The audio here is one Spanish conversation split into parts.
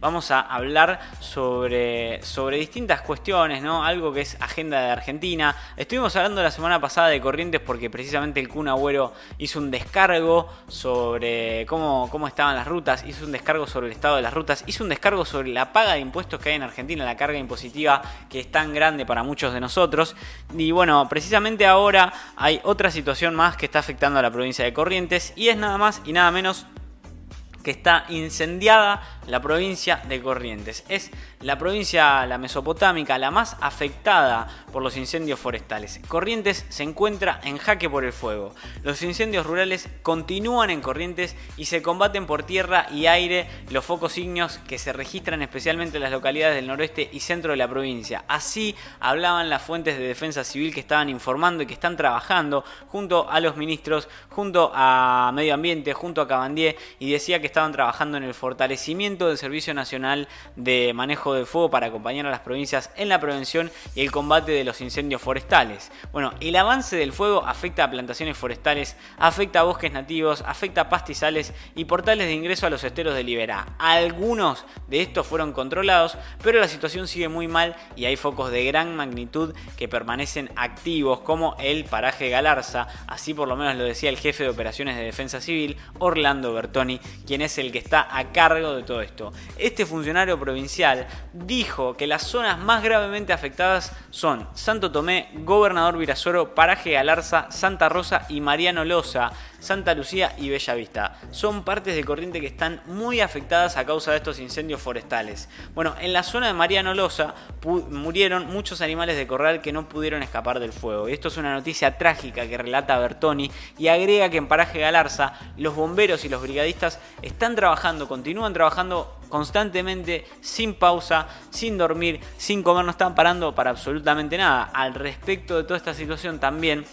vamos a hablar sobre, sobre distintas cuestiones, ¿no? Algo que es agenda de Argentina. Estuvimos hablando la semana pasada de Corrientes porque precisamente el Kun Agüero hizo un descargo sobre cómo, cómo estaban las rutas, hizo un descargo sobre el estado de las rutas, hizo un descargo sobre la paga de impuestos que hay en Argentina, la carga impositiva que es tan grande para muchos de nosotros. Y bueno, precisamente ahora hay otra situación más que está afectando a la provincia de Corrientes y es nada más y nada menos que está incendiada la provincia de Corrientes. Es la provincia, la mesopotámica, la más afectada por los incendios forestales. Corrientes se encuentra en jaque por el fuego. Los incendios rurales continúan en Corrientes y se combaten por tierra y aire los focos signos que se registran especialmente en las localidades del noroeste y centro de la provincia. Así hablaban las fuentes de defensa civil que estaban informando y que están trabajando junto a los ministros, junto a Medio Ambiente, junto a Cabandier y decía que estaban trabajando en el fortalecimiento del Servicio Nacional de Manejo del Fuego para acompañar a las provincias en la prevención y el combate de los incendios forestales. Bueno, el avance del fuego afecta a plantaciones forestales, afecta a bosques nativos, afecta a pastizales y portales de ingreso a los esteros de Liberá. Algunos de estos fueron controlados, pero la situación sigue muy mal y hay focos de gran magnitud que permanecen activos, como el paraje Galarza, así por lo menos lo decía el jefe de operaciones de defensa civil, Orlando Bertoni, quien es el que está a cargo de todo esto. Este funcionario provincial dijo que las zonas más gravemente afectadas son Santo Tomé, Gobernador Virasoro, Paraje Galarza, Santa Rosa y Mariano Loza, Santa Lucía y Bellavista. Son partes de corriente que están muy afectadas a causa de estos incendios forestales. Bueno, en la zona de Mariano Loza murieron muchos animales de corral que no pudieron escapar del fuego. Y esto es una noticia trágica que relata Bertoni y agrega que en Paraje Galarza los bomberos y los brigadistas están trabajando, continúan trabajando constantemente, sin pausa, sin dormir, sin comer, no están parando para absolutamente nada. Al respecto de toda esta situación también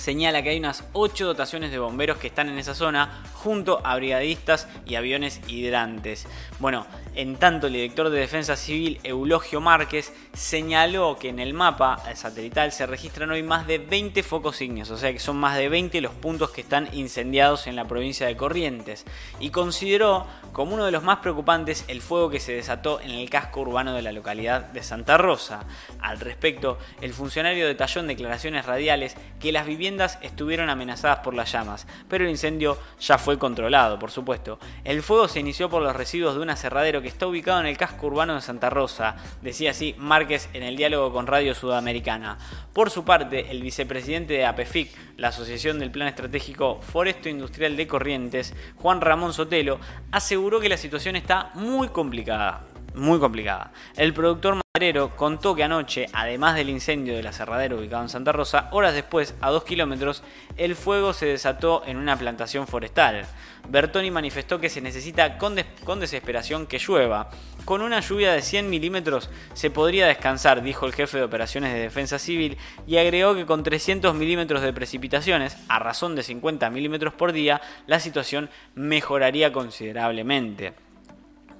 señala que hay unas 8 dotaciones de bomberos que están en esa zona junto a brigadistas y aviones hidrantes. Bueno, en tanto el director de Defensa Civil Eulogio Márquez señaló que en el mapa satelital se registran hoy más de 20 focos ígneos, o sea que son más de 20 los puntos que están incendiados en la provincia de Corrientes y consideró como uno de los más preocupantes el fuego que se desató en el casco urbano de la localidad de Santa Rosa. Al respecto, el funcionario detalló en declaraciones radiales que las viviendas estuvieron amenazadas por las llamas, pero el incendio ya fue controlado, por supuesto. El fuego se inició por los residuos de un aserradero que está ubicado en el casco urbano de Santa Rosa, decía así Márquez en el diálogo con Radio Sudamericana. Por su parte, el vicepresidente de APEFIC, la Asociación del Plan Estratégico Foresto Industrial de Corrientes, Juan Ramón Sotelo, aseguró que la situación está muy complicada. Muy complicada. El productor maderero contó que anoche, además del incendio del aserradero ubicado en Santa Rosa, horas después, a dos kilómetros, el fuego se desató en una plantación forestal. Bertoni manifestó que se necesita con, con desesperación que llueva. Con una lluvia de 100 milímetros se podría descansar, dijo el jefe de operaciones de defensa civil, y agregó que con 300 milímetros de precipitaciones, a razón de 50 milímetros por día, la situación mejoraría considerablemente.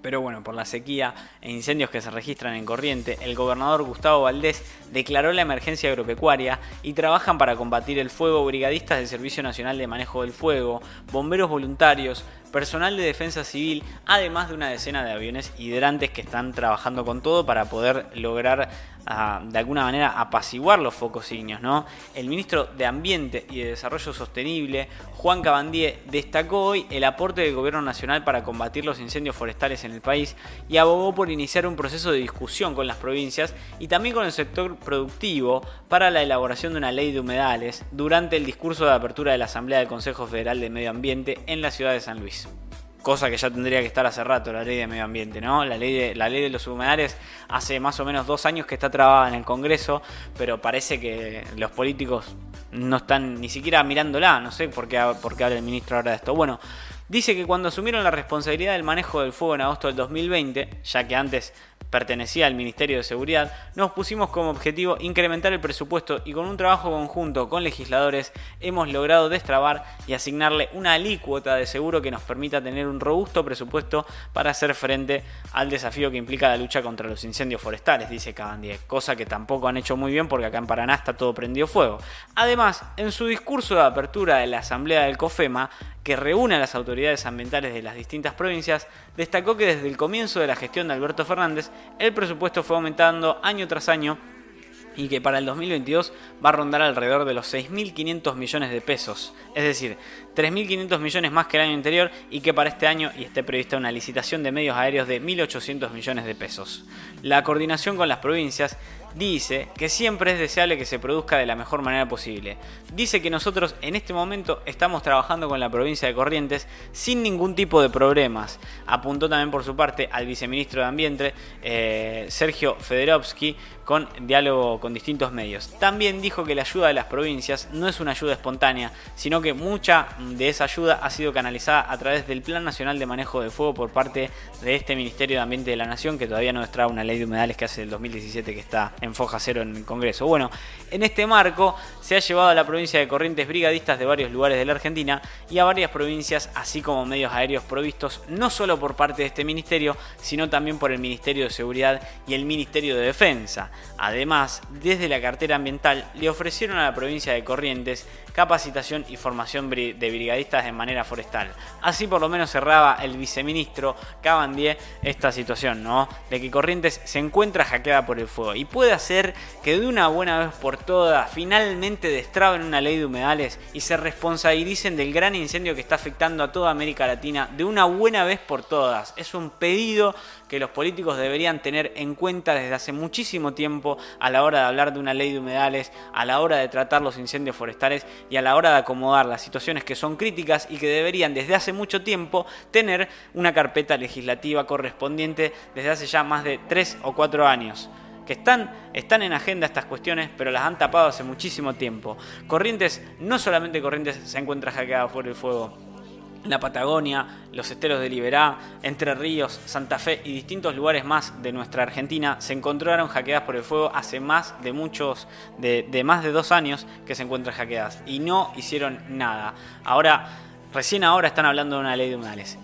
Pero bueno, por la sequía e incendios que se registran en Corriente, el gobernador Gustavo Valdés declaró la emergencia agropecuaria y trabajan para combatir el fuego. Brigadistas del Servicio Nacional de Manejo del Fuego, bomberos voluntarios, personal de defensa civil, además de una decena de aviones hidrantes que están trabajando con todo para poder lograr de alguna manera apaciguar los focos ígneos. ¿no? El ministro de Ambiente y de Desarrollo Sostenible, Juan Cabandier, destacó hoy el aporte del gobierno nacional para combatir los incendios forestales en el país y abogó por iniciar un proceso de discusión con las provincias y también con el sector productivo para la elaboración de una ley de humedales durante el discurso de apertura de la Asamblea del Consejo Federal de Medio Ambiente en la ciudad de San Luis cosa que ya tendría que estar hace rato, la ley de medio ambiente, ¿no? La ley de, la ley de los humedales hace más o menos dos años que está trabada en el Congreso, pero parece que los políticos no están ni siquiera mirándola, no sé por qué, por qué habla el ministro ahora de esto. Bueno, dice que cuando asumieron la responsabilidad del manejo del fuego en agosto del 2020, ya que antes pertenecía al Ministerio de Seguridad, nos pusimos como objetivo incrementar el presupuesto y con un trabajo conjunto con legisladores hemos logrado destrabar y asignarle una alícuota de seguro que nos permita tener un robusto presupuesto para hacer frente al desafío que implica la lucha contra los incendios forestales, dice Cabandier, cosa que tampoco han hecho muy bien porque acá en Paraná está todo prendido fuego. Además, en su discurso de apertura de la Asamblea del COFEMA, que reúne a las autoridades ambientales de las distintas provincias, destacó que desde el comienzo de la gestión de Alberto Fernández, el presupuesto fue aumentando año tras año y que para el 2022 va a rondar alrededor de los 6.500 millones de pesos, es decir, 3.500 millones más que el año anterior y que para este año y esté prevista una licitación de medios aéreos de 1.800 millones de pesos. La coordinación con las provincias dice que siempre es deseable que se produzca de la mejor manera posible. Dice que nosotros en este momento estamos trabajando con la provincia de Corrientes sin ningún tipo de problemas. Apuntó también por su parte al viceministro de Ambiente, eh, Sergio Federovsky, con diálogo con distintos medios. También dijo que la ayuda de las provincias no es una ayuda espontánea, sino que mucha de esa ayuda ha sido canalizada a través del Plan Nacional de Manejo de Fuego por parte de este Ministerio de Ambiente de la Nación, que todavía no destraba una ley de humedales que hace del 2017 que está en foja cero en el Congreso. Bueno, en este marco se ha llevado a la provincia de Corrientes brigadistas de varios lugares de la Argentina y a varias provincias, así como medios aéreos provistos no solo por parte de este ministerio, sino también por el Ministerio de Seguridad y el Ministerio de Defensa. Además, desde la cartera ambiental le ofrecieron a la provincia de Corrientes capacitación y formación de brigadistas de manera forestal. Así por lo menos cerraba el viceministro Cabandier esta situación, ¿no? De que Corrientes se encuentra hackeada por el fuego y puede hacer que de una buena vez por todas finalmente destraben una ley de humedales y se responsabilicen del gran incendio que está afectando a toda América Latina de una buena vez por todas. Es un pedido que los políticos deberían tener en cuenta desde hace muchísimo tiempo a la hora de hablar de una ley de humedales, a la hora de tratar los incendios forestales y a la hora de acomodar las situaciones que son críticas y que deberían desde hace mucho tiempo tener una carpeta legislativa correspondiente desde hace ya más de 3 o 4 años que están, están en agenda estas cuestiones, pero las han tapado hace muchísimo tiempo. Corrientes, no solamente Corrientes se encuentra hackeada por el fuego, la Patagonia, los esteros de Liberá, Entre Ríos, Santa Fe y distintos lugares más de nuestra Argentina se encontraron hackeadas por el fuego hace más de muchos, de, de más de dos años que se encuentran hackeadas y no hicieron nada. Ahora, recién ahora están hablando de una ley de humedales.